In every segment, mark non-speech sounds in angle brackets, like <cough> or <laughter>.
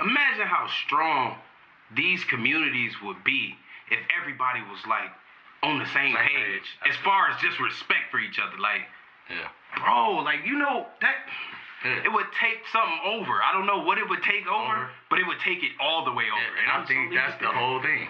imagine how strong these communities would be if everybody was like on the same, Same page, page. as far as just respect for each other. Like, Yeah. bro, like you know that Yeah. it would take something over. I don't know what it would take over, Over. but it would take it all the way over. Yeah, and I I'm think that's the whole thing.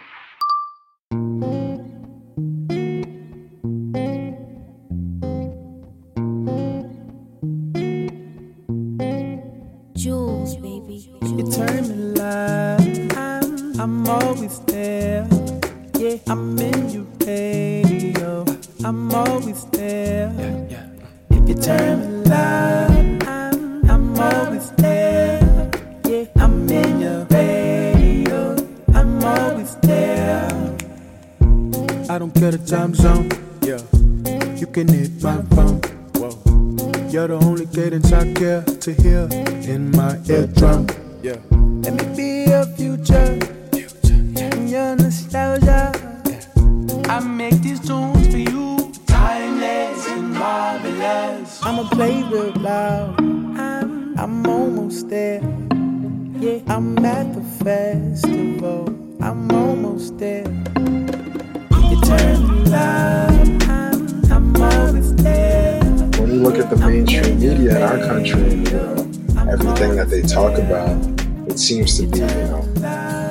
In my eardrum. Yeah. Let me be your future. In your nostalgia. I make these tunes for you. Timeless and marvelous. I'ma play real loud. I'm, I'm almost there. Yeah, I'm at the festival. I'm almost there. You turn loud. I'm, I'm always there. when you look at the mainstream media in our country, you know, everything that they talk about, it seems to be, you know,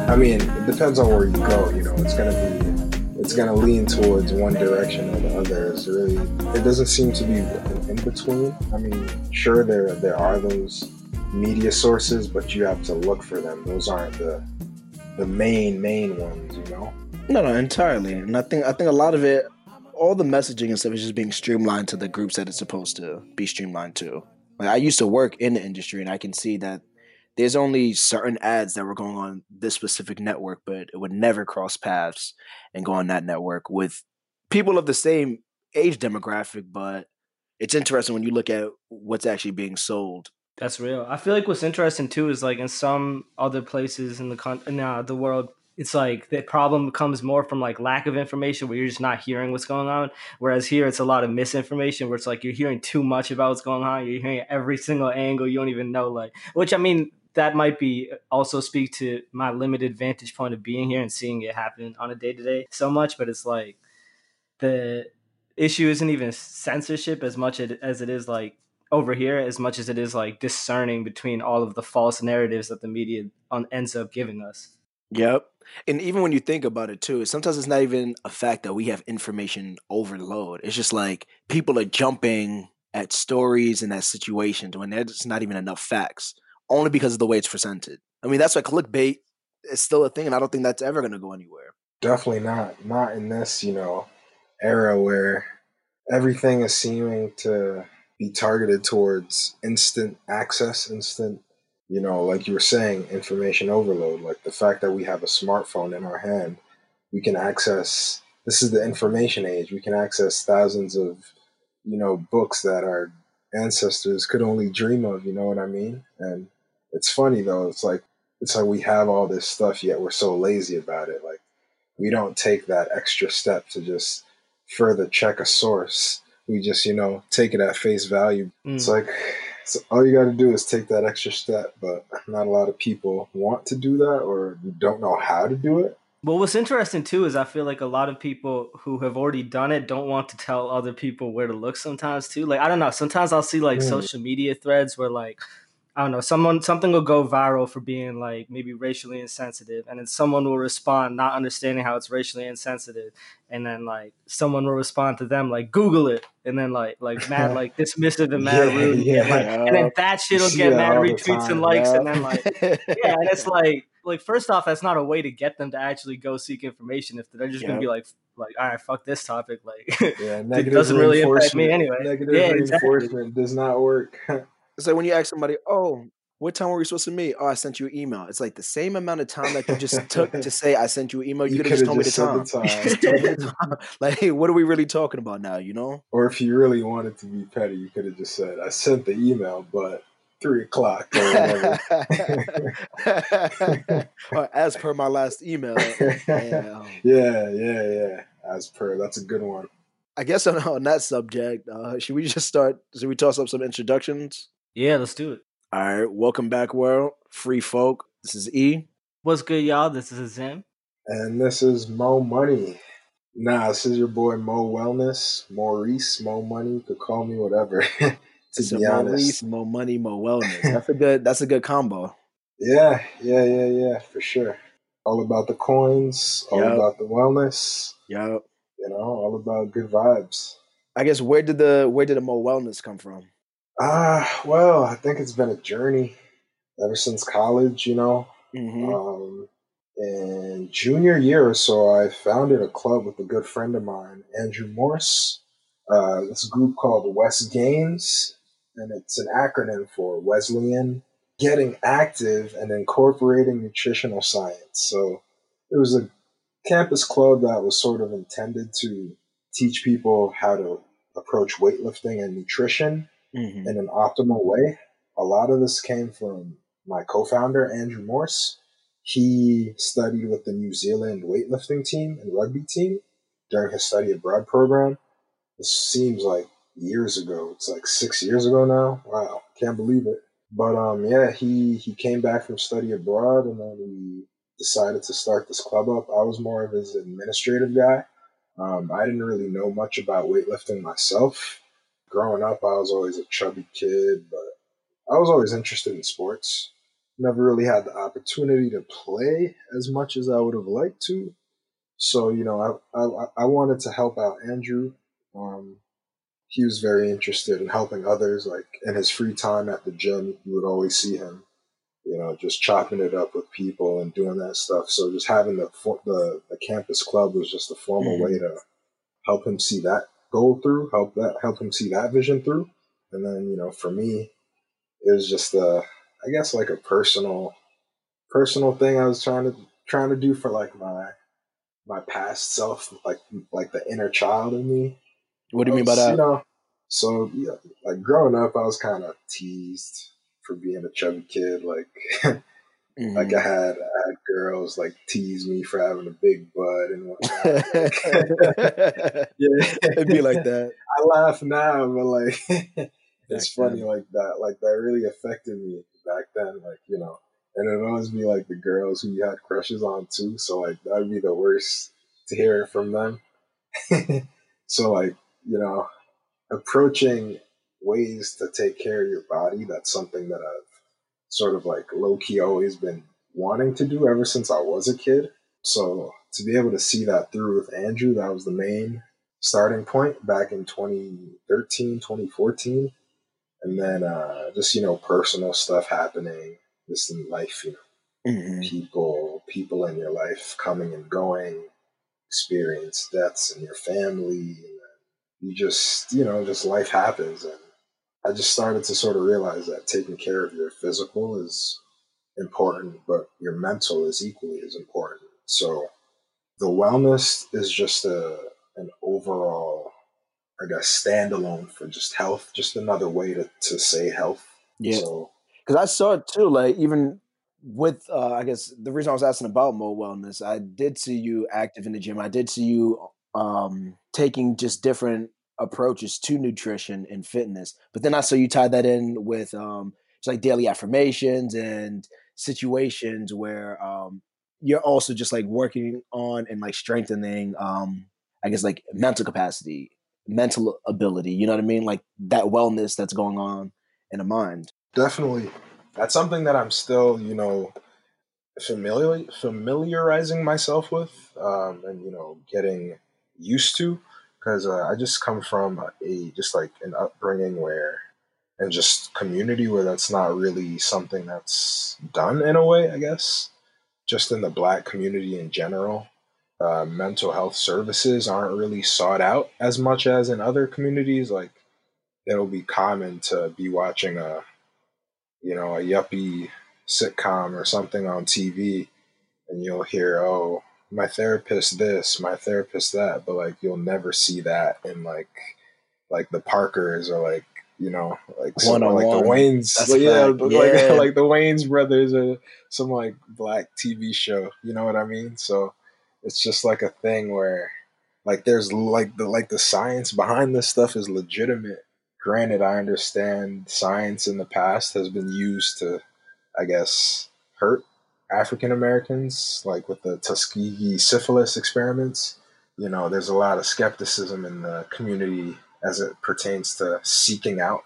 I mean, it depends on where you go, you know, it's gonna be, it's gonna lean towards one direction or the other. It's really, it doesn't seem to be in between. I mean, sure, there there are those media sources, but you have to look for them. Those aren't the the main main ones, you know. No, no, entirely. And I think I think a lot of it, all the messaging and stuff is just being streamlined to the groups that it's supposed to be streamlined to. Like I used to work in the industry, and I can see that there's only certain ads that were going on this specific network, but it would never cross paths and go on that network with people of the same age demographic. But it's interesting when you look at what's actually being sold. That's real. I feel like what's interesting too is like in some other places in the con- in uh, the world, it's like the problem comes more from like lack of information where you're just not hearing what's going on. Whereas here, it's a lot of misinformation where it's like you're hearing too much about what's going on. You're hearing every single angle. You don't even know like, which I mean, that might be uh, also speak to my limited vantage point of being here and seeing it happen on a day to day so much. But it's like the issue isn't even censorship as much as it is like over here as much as it is like discerning between all of the false narratives that the media on, ends up giving us. Yep. And even when you think about it too, sometimes it's not even a fact that we have information overload. It's just like people are jumping at stories and at situations when there's not even enough facts, only because of the way it's presented. I mean, that's why clickbait is still a thing, and I don't think that's ever going to go anywhere. Definitely not. Not in this, you know, era where everything is seeming to be targeted towards instant access, instant, you know, like you were saying, information overload. Like the fact that we have a smartphone in our hand, we can access, this is the information age. We can access thousands of, you know, books that our ancestors could only dream of, you know what I mean? And it's funny though, it's like, it's like we have all this stuff, yet we're so lazy about it. Like, we don't take that extra step to just further check a source. We just, you know, take it at face value. It's Mm. like so all you got to do is take that extra step, but not a lot of people want to do that or don't know how to do it. Well, what's interesting too is I feel like a lot of people who have already done it don't want to tell other people where to look sometimes too. Like I don't know, sometimes I'll see like Mm. social media threads where like I don't know, someone something will go viral for being like maybe racially insensitive and then someone will respond not understanding how it's racially insensitive and then like someone will respond to them like Google it and then like like <laughs> mad like dismissive and mad Yeah, rude yeah. and, like, and then that shit will get mad retweets and likes yeah. and then like yeah, and it's like like first off, that's not a way to get them to actually go seek information if they're just gonna be like like all right, fuck this topic. Like Yeah, <laughs> it negative doesn't really impact me anyway. Negative Yeah, exactly. reinforcement does not work. <laughs> It's like when you ask somebody, "Oh, what time were we supposed to meet?" "Oh, I sent you an email." It's like the same amount of time that you just took to <laughs> say, "I sent you an email." You, You could have just told me the just time. <laughs> the Just told me the time. <laughs> Like, hey, what are we really talking about now? You know? or if you really wanted to be petty, you could have just said, "I sent the email, but three o'clock or whatever." as per my last email. Yeah. yeah, yeah, yeah. As per, that's a good one. I guess on, on that subject, uh, should we just start? Should we toss up some introductions? Yeah, let's do it. All right, welcome back, world. Free folk. This is E. What's good, y'all? This is Zim. And this is Mo Money. Nah, this is your boy Mo Wellness, Maurice, Mo Money. You could call me whatever. <laughs> to So be more honest. Reese, more money, more wellness. That's a good. That's a good combo. Yeah, yeah, yeah, yeah, for sure. All about the coins, all Yep. about the wellness, Yeah. you know, all about good vibes. I guess where did the where did the Mo wellness come from? Ah, well, I think it's been a journey ever since college, you know. Mm-hmm. Um, in junior year or so, I founded a club with a good friend of mine, Andrew Morse. Uh, this group called Wes Gains, and it's an acronym for Wesleyan Getting Active and Incorporating Nutritional Science. So it was a campus club that was sort of intended to teach people how to approach weightlifting and nutrition mm-hmm. in an optimal way. A lot of this came from my co-founder Andrew Morse. He studied with the New Zealand weightlifting team and rugby team during his study abroad program. This seems like years ago. It's like six years ago now. Wow, can't believe it. But um, yeah, he he came back from study abroad, and then we decided to start this club up. I was more of his administrative guy. Um, I didn't really know much about weightlifting myself growing up, I was always a chubby kid, but I was always interested in sports. Never really had the opportunity to play as much as I would have liked to. So, you know, I, I, I wanted to help out Andrew. Um, he was very interested in helping others. Like in his free time at the gym, you would always see him, you know, just chopping it up with people and doing that stuff. So just having the the, the campus club was just a formal Mhm. way to help him see that goal through, help that help him see that vision through. And then, you know, for me, it was just uh I guess like a personal personal thing I was trying to trying to do for like my my past self, like like the inner child in me. What do you mean by that? You know, so yeah, like growing up, I was kind of teased for being a chubby kid. Like, Mhm. <laughs> like I had I had girls like tease me for having a big butt and <laughs> whatnot. <laughs> yeah, It'd be like that. <laughs> I laugh now, but like it's Back funny then. like that. Like that really affected me back then. Like you know, and it'd always be like the girls who you had crushes on too. So like that'd be the worst to hear it from them. so like you know, approaching ways to take care of your body. That's something that I've sort of like low key always been wanting to do ever since I was a kid. So to be able to see that through with Andrew, that was the main starting point back in 2013, 2014. And then uh, just, you know, personal stuff happening just in life, you know, Mhm. people, people in your life coming and going, experience deaths in your family. You just, you know, just life happens. And I just started to sort of realize that taking care of your physical is important, but your mental is equally as important. So the wellness is just a an overall, I guess, standalone for just health, just another way to, to say health. Yeah. So Because I saw it too, like even with uh I guess the reason I was asking about Mo Wellness, I did see you active in the gym. I did see you um taking just different approaches to nutrition and fitness. But then I saw you tie that in with um just like daily affirmations and situations where um you're also just like working on and like strengthening um I guess like mental capacity, mental ability, you know what I mean? Like that wellness that's going on in the mind. definitely, that's something that I'm still, you know, familiar familiarizing myself with, um, and you know, getting used to, because uh, I just come from a just like an upbringing where, and just community where that's not really something that's done in a way, I guess, just in the black community in general. Uh, mental health services aren't really sought out as much as in other communities. Like, it'll be common to be watching a, you know, a yuppie sitcom or something on TV, and you'll hear, "Oh, my therapist this, my therapist that," but like you'll never see that in like, like the Parkers or like you know, like some, like the One-on-one. Wayans, like, a yeah, like, <laughs> like the Wayans brothers or some like black TV show. You know what I mean? So it's just like a thing where like there's like the like the science behind this stuff is legitimate granted i understand science in the past has been used to i guess hurt African Americans, like with the Tuskegee syphilis experiments. You know, there's a lot of skepticism in the community as it pertains to seeking out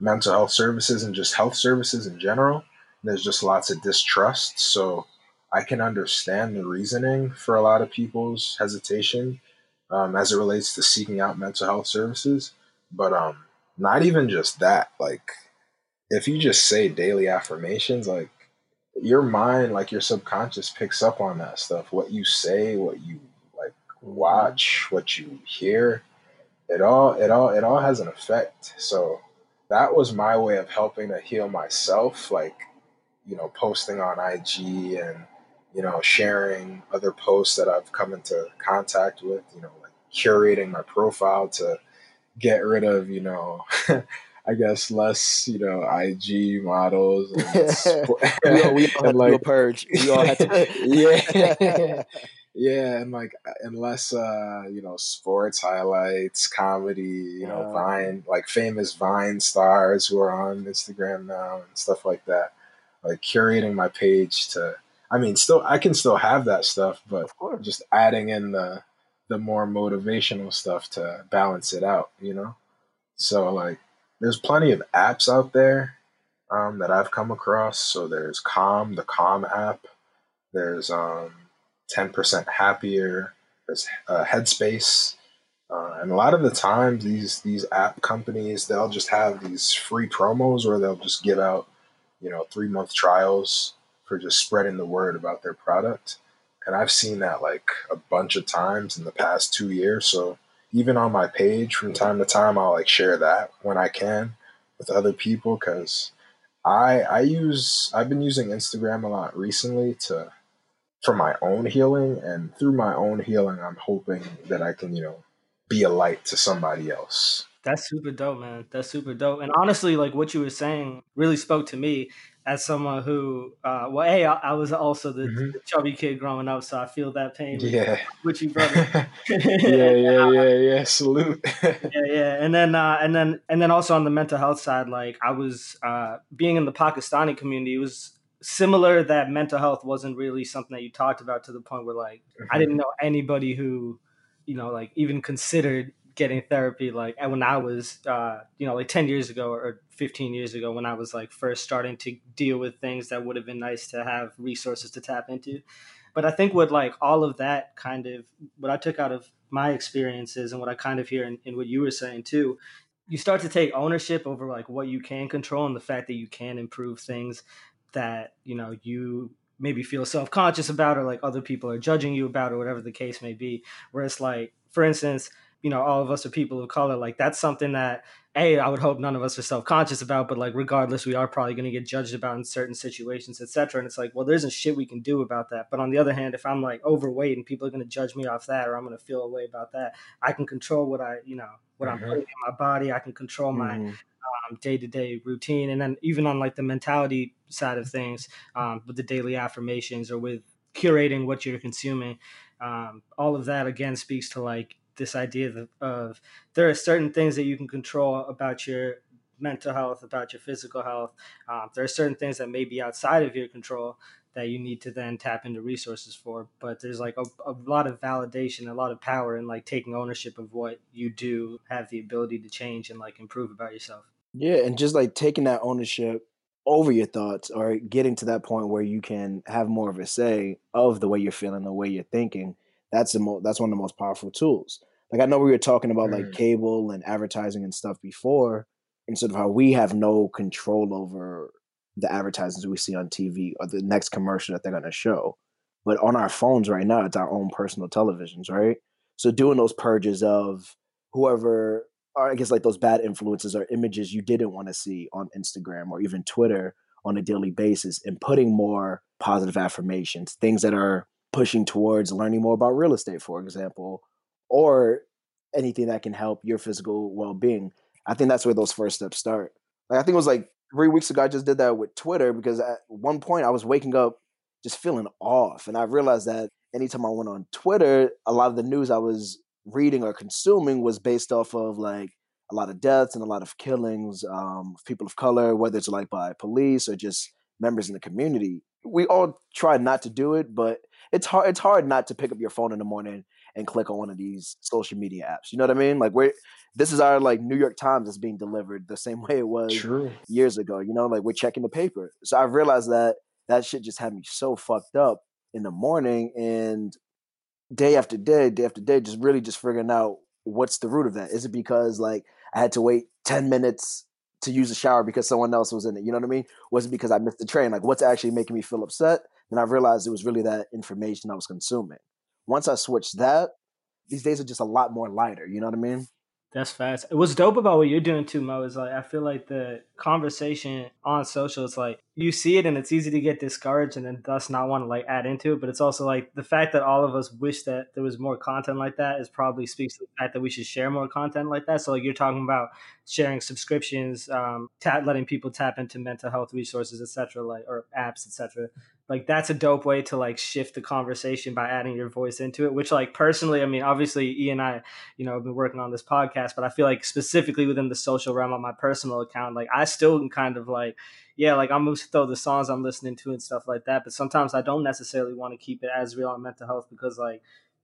mental health services and just health services in general. There's just lots of distrust. So I can understand the reasoning for a lot of people's hesitation um, as it relates to seeking out mental health services. But um, not even just that. Like, if you just say daily affirmations, like your mind, like your subconscious, picks up on that stuff. What you say, what you like watch, what you hear, it all, it all, it all has an effect. So that was my way of helping to heal myself. Like, you know, posting on IG and you know, sharing other posts that I've come into contact with, you know, like curating my profile to get rid of, you know, <laughs> I guess less, you know, IG models. And <laughs> we all, we all <laughs> had like, to purge. We all had to, yeah, yeah, and like unless uh, you know, sports highlights, comedy, you know, uh, Vine, like famous Vine stars who are on Instagram now and stuff like that. Like curating my page to I mean, still, I can still have that stuff, but just adding in the the more motivational stuff to balance it out, you know. So like, there's plenty of apps out there um, that I've come across. So there's Calm, the Calm app. There's um, 10% Happier. There's uh, Headspace. Uh, and a lot of the times, these these app companies they'll just have these free promos, or they'll just give out, you know, three month trials for just spreading the word about their product. And I've seen that like a bunch of times in the past two years. So even on my page from time to time, I'll like share that when I can with other people because I I use I've been using Instagram a lot recently to for my own healing and through my own healing I'm hoping that I can, you know, be a light to somebody else. That's super dope, man. That's super dope. And honestly, like what you were saying really spoke to me as someone who, uh, well, hey, I, I was also the, mm-hmm. the, chubby kid growing up, so I feel that pain. Yeah, with you, brother. <laughs> yeah, <laughs> yeah, yeah, yeah. Salute. <laughs> yeah, yeah, and then, uh, and then, and then also on the mental health side, like I was uh, being in the Pakistani community. It was similar that mental health wasn't really something that you talked about to the point where like mm-hmm. I didn't know anybody who, you know, like even considered getting therapy like when I was uh, you know like 10 years ago or 15 years ago when I was like first starting to deal with things that would have been nice to have resources to tap into but I think what like all of that kind of what I took out of my experiences and what I kind of hear in, in what you were saying too you start to take ownership over like what you can control and the fact that you can improve things that you know you maybe feel self-conscious about or like other people are judging you about or whatever the case may be. Where it's like for instance you know all of us are people of color like that's something that a i would hope none of us are self-conscious about but like regardless we are probably going to get judged about in certain situations etc and it's like well there's a shit we can do about that but on the other hand if i'm like overweight and people are going to judge me off that or i'm going to feel a way about that i can control what i you know what mm-hmm. i'm putting in my body i can control my mm-hmm. um, day-to-day routine and then even on like the mentality side of things um, with the daily affirmations or with curating what you're consuming um, all of that again speaks to like this idea of, of there are certain things that you can control about your mental health, about your physical health. Um, there are certain things that may be outside of your control that you need to then tap into resources for. But there's like a, a lot of validation, a lot of power in like taking ownership of what you do, have the ability to change and like improve about yourself. Yeah, and just like taking that ownership over your thoughts or getting to that point where you can have more of a say of the way you're feeling, the way you're thinking. That's the mo- that's one of the most powerful tools like I know we were talking about like mm. cable and advertising and stuff before, and sort of how we have no control over the advertisements we see on TV or the next commercial that they're going to show. But on our phones right now, it's our own personal televisions, right? So doing those purges of whoever, or I guess like those bad influences or images you didn't want to see on Instagram or even Twitter on a daily basis, and putting more positive affirmations, things that are pushing towards learning more about real estate, for example, or anything that can help your physical well-being i think that's where those first steps start like i think it was like three weeks ago i just did that with twitter because at one point i was waking up just feeling off and i realized that anytime i went on twitter a lot of the news i was reading or consuming was based off of like a lot of deaths and a lot of killings um, of people of color whether it's like by police or just members in the community we all try not to do it, but it's hard. It's hard not to pick up your phone in the morning and click on one of these social media apps. You know what I mean? Like we're this is our like New York Times that's being delivered the same <laughs> way it was True. years ago. You know, like we're checking the paper. So I've realized that that shit just had me so fucked up in the morning and day after day, day after day, just really just figuring out what's the root of that. Is it because like I had to wait ten minutes to use a shower because someone else was in it? You know what I mean? Was it because I missed the train? Like what's actually making me feel upset? Then I realized it was really that information I was consuming. Once I switched that, these days are just a lot more lighter. You know what I mean? That's fast. What's dope about what you're doing too, Mo, is like I feel like the conversation on social, it's like you see it and it's easy to get discouraged and then thus not want to like add into it. But it's also like the fact that all of us wish that there was more content like that is probably speaks to the fact that we should share more content like that. So like you're talking about sharing subscriptions, um, ta- letting people tap into mental health resources, etc., like or apps, etc like that's a dope way to like shift the conversation by adding your voice into it which like personally i mean obviously e and i you know have been working on this podcast but i feel like specifically within the social realm on my personal account like i still can kind of like yeah like i'm to throw the songs i'm listening to and stuff like that but sometimes i don't necessarily want to keep it as real on mental health because like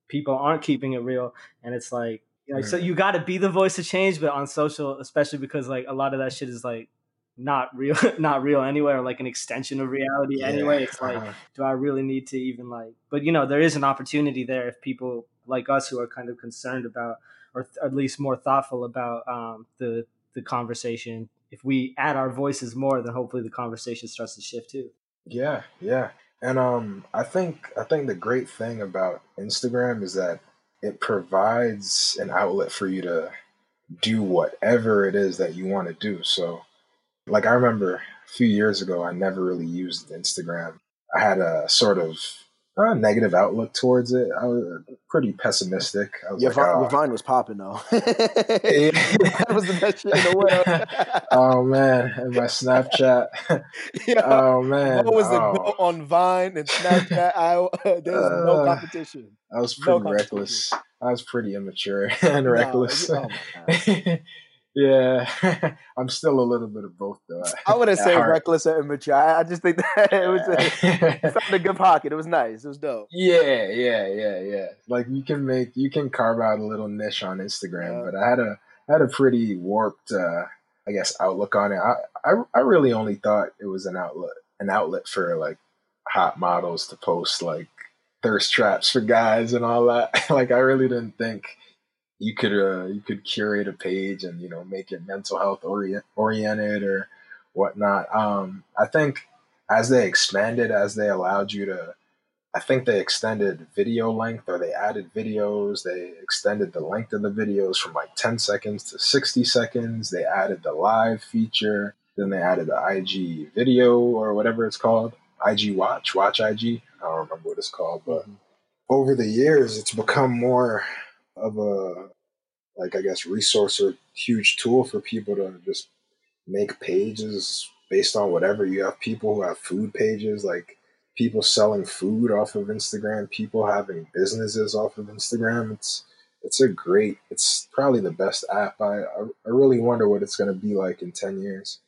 people aren't keeping it real and it's like you know, so you got to be the voice of change but on social especially because like a lot of that shit is like not real <laughs> not real anyway or like an extension of reality Yeah, anyway it's like uh-huh. do i really need to even like but you know there is an opportunity there if people like us who are kind of concerned about or th- at least more thoughtful about um, the the conversation if we add our voices more then hopefully the conversation starts to shift too Yeah, yeah. And um I think I think the great thing about Instagram is that it provides an outlet for you to do whatever it is that you want to do. So like I remember a few years ago I never really used Instagram. I had a sort of uh, negative outlook towards it. I was pretty pessimistic. I was Your, like, Vine, oh, your Vine was popping though. <laughs> That was the best shit in the world. <laughs> oh man, and my Snapchat. <laughs> Yeah. Oh man, What was the oh, go on Vine and Snapchat? I, there's no Uh, competition. I was pretty competition. reckless. I was pretty immature and No, reckless. you- oh my God. Yeah, <laughs> I'm still a little bit of both though. I wouldn't say heart. reckless or immature. I, just think that <laughs> it was a, it found a good pocket. It was nice. It was dope. yeah, yeah, yeah, yeah. Like you can make you can carve out a little niche on Instagram, Yeah. but I had a I had a pretty warped, uh, I guess, outlook on it. I, I I really only thought it was an outlet an outlet for like hot models to post like thirst traps for guys and all that. <laughs> like I really didn't think you could uh, you could curate a page and you know make it mental health orient, oriented or whatnot. Um, I think as they expanded, as they allowed you to, I think they extended video length or they added videos. They extended the length of the videos from like 10 seconds to 60 seconds. They added the live feature. Then they added the IG video or whatever it's called. IG Watch, Watch IG. I don't remember what it's called, but over the years, it's become more of a, like, I guess, resource or huge tool for people to just make pages based on whatever. You have people who have food pages, like people selling food off of Instagram, people having businesses off of Instagram. It's it's a great. It's probably the best app. I I, really wonder what it's going to be like in ten years.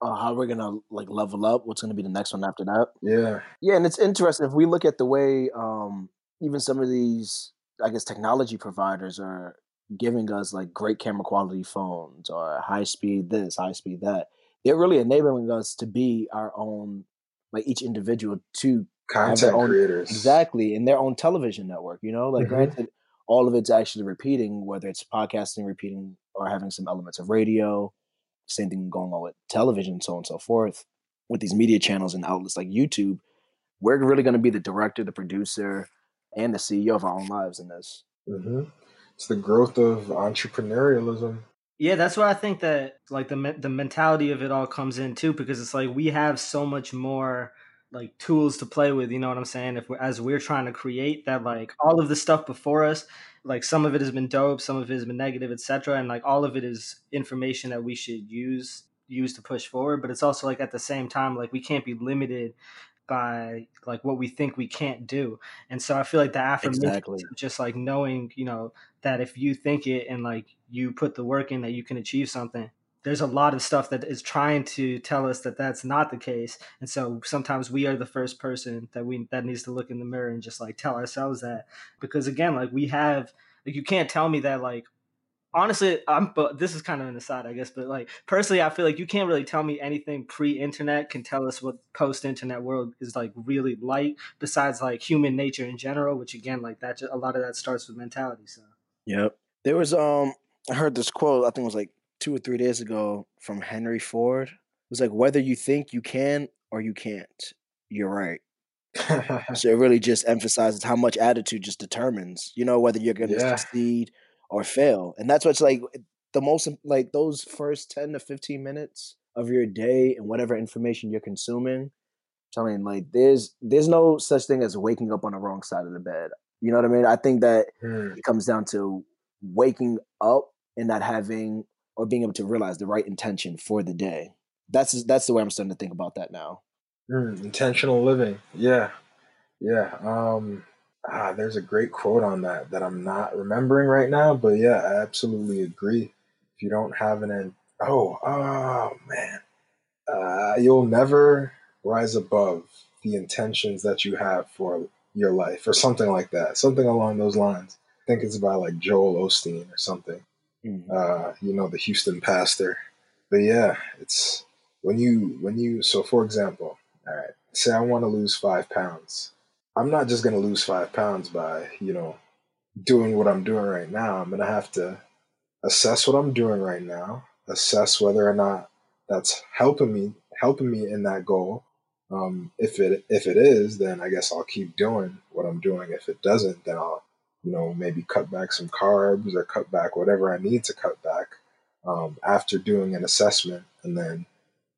Uh, how we're gonna like level up? What's gonna be the next one after that? Yeah, Yeah, and it's interesting if we look at the way um, even some of these, I guess, technology providers are giving us like great camera quality phones or high speed this, high speed that. They're really enabling us to be our own, like each individual to content own creators. exactly in their own television network. You know, like Mhm. granted, all of it's actually repeating, whether it's podcasting, repeating, or having some elements of radio. Same thing going on with television, so on and so forth. With these media channels and outlets like YouTube, we're really going to be the director, the producer, and the CEO of our own lives in this. hmm It's the growth of entrepreneurialism. Yeah, that's why I think that like the the mentality of it all comes in too, because it's like we have so much more like tools to play with. You know what I'm saying? If we're, as we're trying to create that, like all of the stuff before us, like some of it has been dope, some of it has been negative, etc., and like all of it is information that we should use use to push forward. But it's also like at the same time, like we can't be limited by like what we think we can't do. And so I feel like the affirmation Exactly. just like knowing, you know, that if you think it and like you put the work in that you can achieve something there's a lot of stuff that is trying to tell us that that's not the case and so sometimes we are the first person that we that needs to look in the mirror and just like tell ourselves that because again like we have like you can't tell me that like honestly i'm but this is kind of an aside i guess but like personally i feel like you can't really tell me anything pre-internet can tell us what post-internet world is like really like besides like human nature in general which again like that a lot of that starts with mentality so. Yep. There was um i heard this quote i think it was like two or three days ago from henry ford. It was like whether you think you can or you can't you're right. <laughs> So it really just emphasizes how much attitude just determines you know whether you're going to yeah. succeed or fail. And that's what's like the most like those first 10 to 15 minutes of your day and whatever information you're consuming. I telling like there's there's no such thing as waking up on the wrong side of the bed. You know what I mean? I think that mm. it comes down to waking up and not having or being able to realize the right intention for the day. That's that's the way I'm starting to think about that now. Mm, intentional living. Yeah. Yeah. Um ah, there's a great quote on that that I'm not remembering right now, but yeah, I absolutely agree. If you don't have an oh oh man, uh, you'll never rise above the intentions that you have for your life, or something like that, something along those lines. I think it's about like Joel Osteen or something. Mm-hmm. Uh, you know, the Houston pastor. But yeah, it's when you when you so for example, all right, say I want to lose five pounds I'm not just going to lose five pounds by, you know, doing what I'm doing right now. I'm going to have to assess what I'm doing right now, assess whether or not that's helping me, helping me in that goal. Um, if it if it is, then I guess I'll keep doing what I'm doing. If it doesn't, then I'll, you know, maybe cut back some carbs or cut back whatever I need to cut back um, after doing an assessment, and then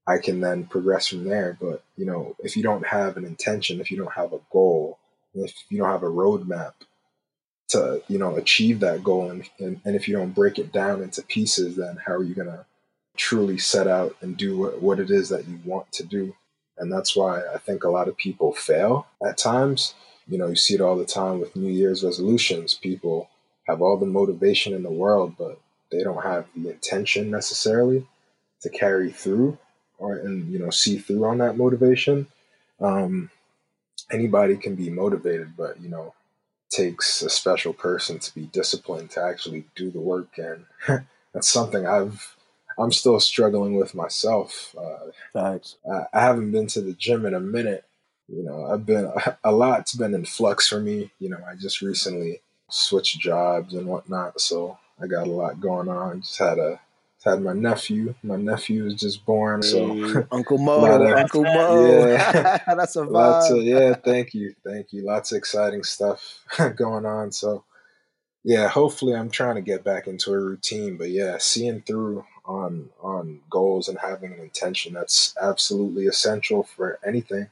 I can then progress from there. But you know, if you don't have an intention, if you don't have a goal, if you don't have a roadmap to you know achieve that goal, and, and, and if you don't break it down into pieces, then how are you gonna truly set out and do what, what it is that you want to do? And that's why I think a lot of people fail at times. You know, you see it all the time with New Year's resolutions. People have all the motivation in the world, but they don't have the intention necessarily to carry through or and you know see through on that motivation. Um, anybody can be motivated, but you know takes a special person to be disciplined to actually do the work, and <laughs> that's something I've I'm still struggling with myself. Uh, Thanks. I, I haven't been to the gym in a minute. You know, I've been <laughs> a lot's been in flux for me. You know, I just recently switched jobs and whatnot, so I got a lot going on. Just had a had my nephew. My nephew was just born, so hey, <laughs> Uncle Mo, of, Uncle Mo. <laughs> Yeah, that's a vibe. Lots of, yeah, thank you, thank you. Lots of exciting stuff <laughs> going on. So, yeah, hopefully, I'm trying to get back into a routine. But yeah, seeing through on on goals and having an intention that's absolutely essential for anything.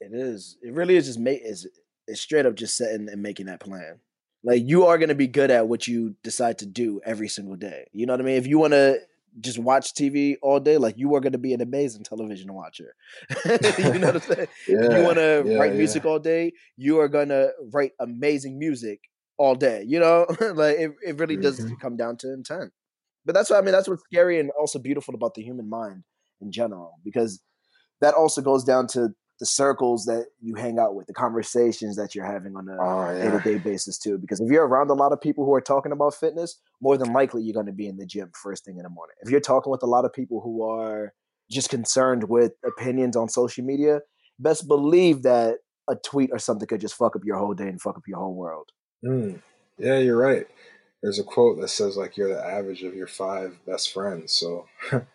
It is. It really is just make is it's straight up just setting and making that plan. Like you are going to be good at what you decide to do every single day. You know what I mean? If you want to just watch TV all day, like you are going to be an amazing television watcher. <laughs> you know what I'm <laughs> saying? yeah, if you want to yeah, write music yeah. all day, you are going to write amazing music all day. You know, <laughs> like it, it really does mm-hmm. come down to intent. But that's what I mean. That's what's scary and also beautiful about the human mind in general, because that also goes down to the circles that you hang out with, the conversations that you're having on a day to day basis too. Because if you're around a lot of people who are talking about fitness, more than likely you're going to be in the gym first thing in the morning. If you're talking with a lot of people who are just concerned with opinions on social media, best believe that a tweet or something could just fuck up your whole day and fuck up your whole world. Mm. Yeah, you're right. There's a quote that says like you're the average of your five best friends. So <laughs>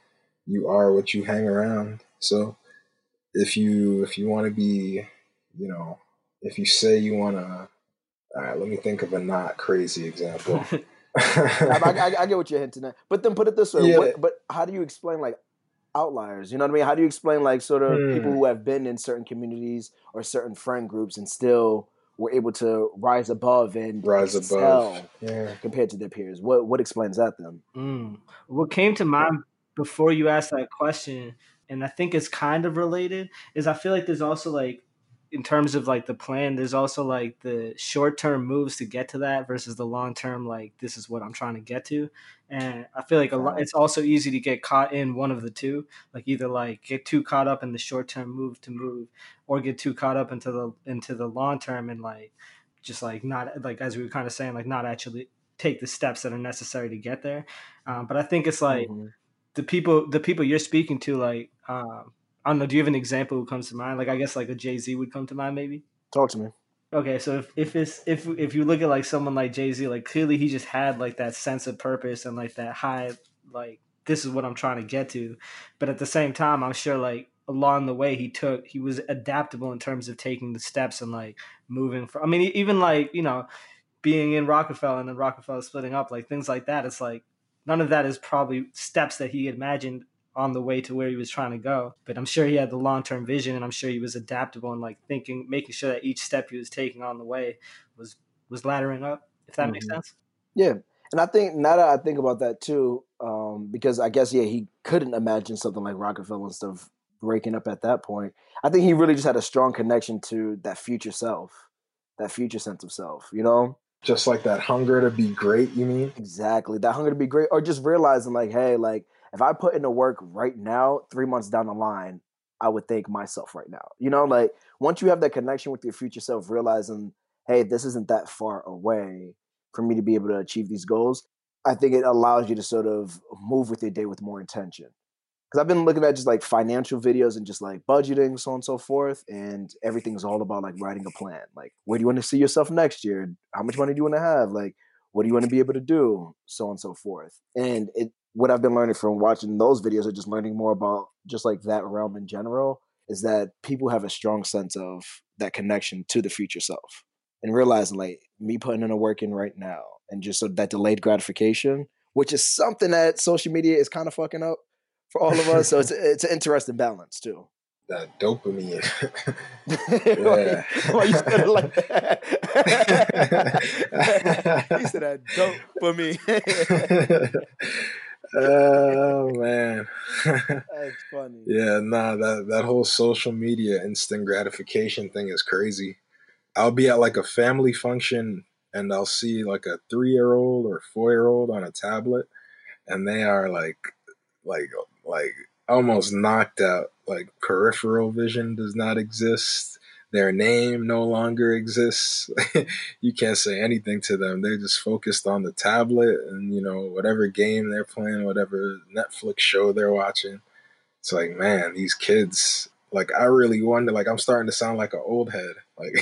you are what you hang around. So if you if you want to be, you know, if you say you want to, all right, let me think of a not crazy example. <laughs> I, I, I, get what you're hinting at, but then put it this way: yeah. what, but how do you explain like outliers? You know what I mean? How do you explain like sort of hmm. people who have been in certain communities or certain friend groups and still were able to rise above and rise above yeah. compared to their peers? What what explains that then? Mm. What came to mind before you asked that question and I think it's kind of related is I feel like there's also like in terms of like the plan, there's also like the short term moves to get to that versus the long term, like this is what I'm trying to get to. And I feel like a lot, it's also easy to get caught in one of the two, like either like get too caught up in the short term move to move, or get too caught up into the into the long term and like just like not like as we were kind of saying, like not actually take the steps that are necessary to get there. Um, but I think it's like mm-hmm. the people the people you're speaking to, like. Um, I don't know. Do you have an example who comes to mind? Like I guess like a Jay Z would come to mind, maybe. Talk to me. Okay, so if if it's if if you look at like someone like Jay Z, like clearly he just had like that sense of purpose and like that high like this is what I'm trying to get to, but at the same time, I'm sure like along the way he took he was adaptable in terms of taking the steps and like moving from. I mean, even like you know being in Roc-A-Fella and then Roc-A-Fella splitting up, like things like that. It's like none of that is probably steps that he imagined on the way to where he was trying to go. But I'm sure he had the long term vision, and I'm sure he was adaptable and like thinking, making sure that each step he was taking on the way was was laddering up. If that mm-hmm. makes sense. Yeah, and I think now that I think about that too, um, because I guess yeah, he couldn't imagine something like Roc-A-Fella and stuff breaking up at that point. I think he really just had a strong connection to that future self, that future sense of self. You know, just like that hunger to be great. You mean exactly that hunger to be great, or just realizing like, hey, like if I put in the work right now, three months down the line, I would thank myself right now. You know, like once you have that connection with your future self, realizing, hey, this isn't that far away for me to be able to achieve these goals, I think it allows you to sort of move with your day with more intention. Because I've been looking at just like financial videos and just like budgeting, so on and so forth, and everything's all about like writing a plan. Like, where do you want to see yourself next year? How much money do you want to have? Like, what do you want to be able to do? So on and so forth. And it what I've been learning from watching those videos or just learning more about just like that realm in general is that people have a strong sense of that connection to the future self and realizing like me putting in a work in right now and just so that delayed gratification, which is something that social media is kind of fucking up for all of us. so it's <laughs> it's an interesting balance too. That dopamine. <laughs> yeah. Why you said it like that? <laughs> you said that dopamine oh man, <laughs> that's funny. yeah, nah, that that whole social media instant gratification thing is crazy. I'll be at like a family function and I'll see like a three year old or four year old on a tablet, and they are like, like, like almost knocked out. Like peripheral vision does not exist their name no longer exists. <laughs> you can't say anything to them. They're just focused on the tablet and you know whatever game they're playing, whatever Netflix show they're watching. It's like, man, these kids. Like I really wonder. Like I'm starting to sound like an old head. Like,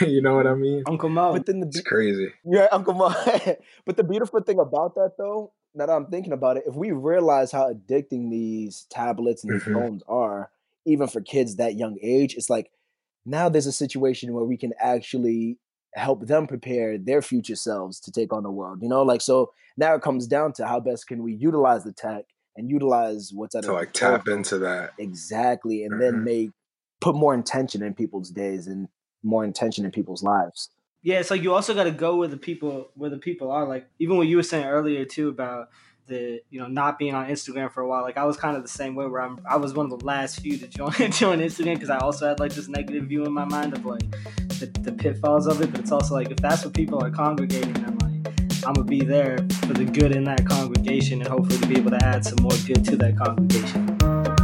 <laughs> you know what I mean? Uncle Mo. But then the, it's crazy. Yeah, Uncle Mo. <laughs> but the beautiful thing about that, though, now that I'm thinking about it, if we realize how addicting these tablets and these mm-hmm. phones are, even for kids that young age, it's like now there's a situation where we can actually help them prepare their future selves to take on the world you know? Like so now it comes down to how best can we utilize the tech and utilize what's at to like tap into that. Exactly and mm-hmm. then make put more intention in people's days and more intention in people's lives. Yeah it's like you also got to go where the people where the people are like even what you were saying earlier too about the you know not being on Instagram for a while. Like I was kind of the same way where I'm I was one of the last few to join <laughs> join Instagram because I also had like this negative view in my mind of like the, the pitfalls of it. But it's also like if that's what people are congregating, then like I'm gonna be there for the good in that congregation and hopefully to be able to add some more good to that congregation.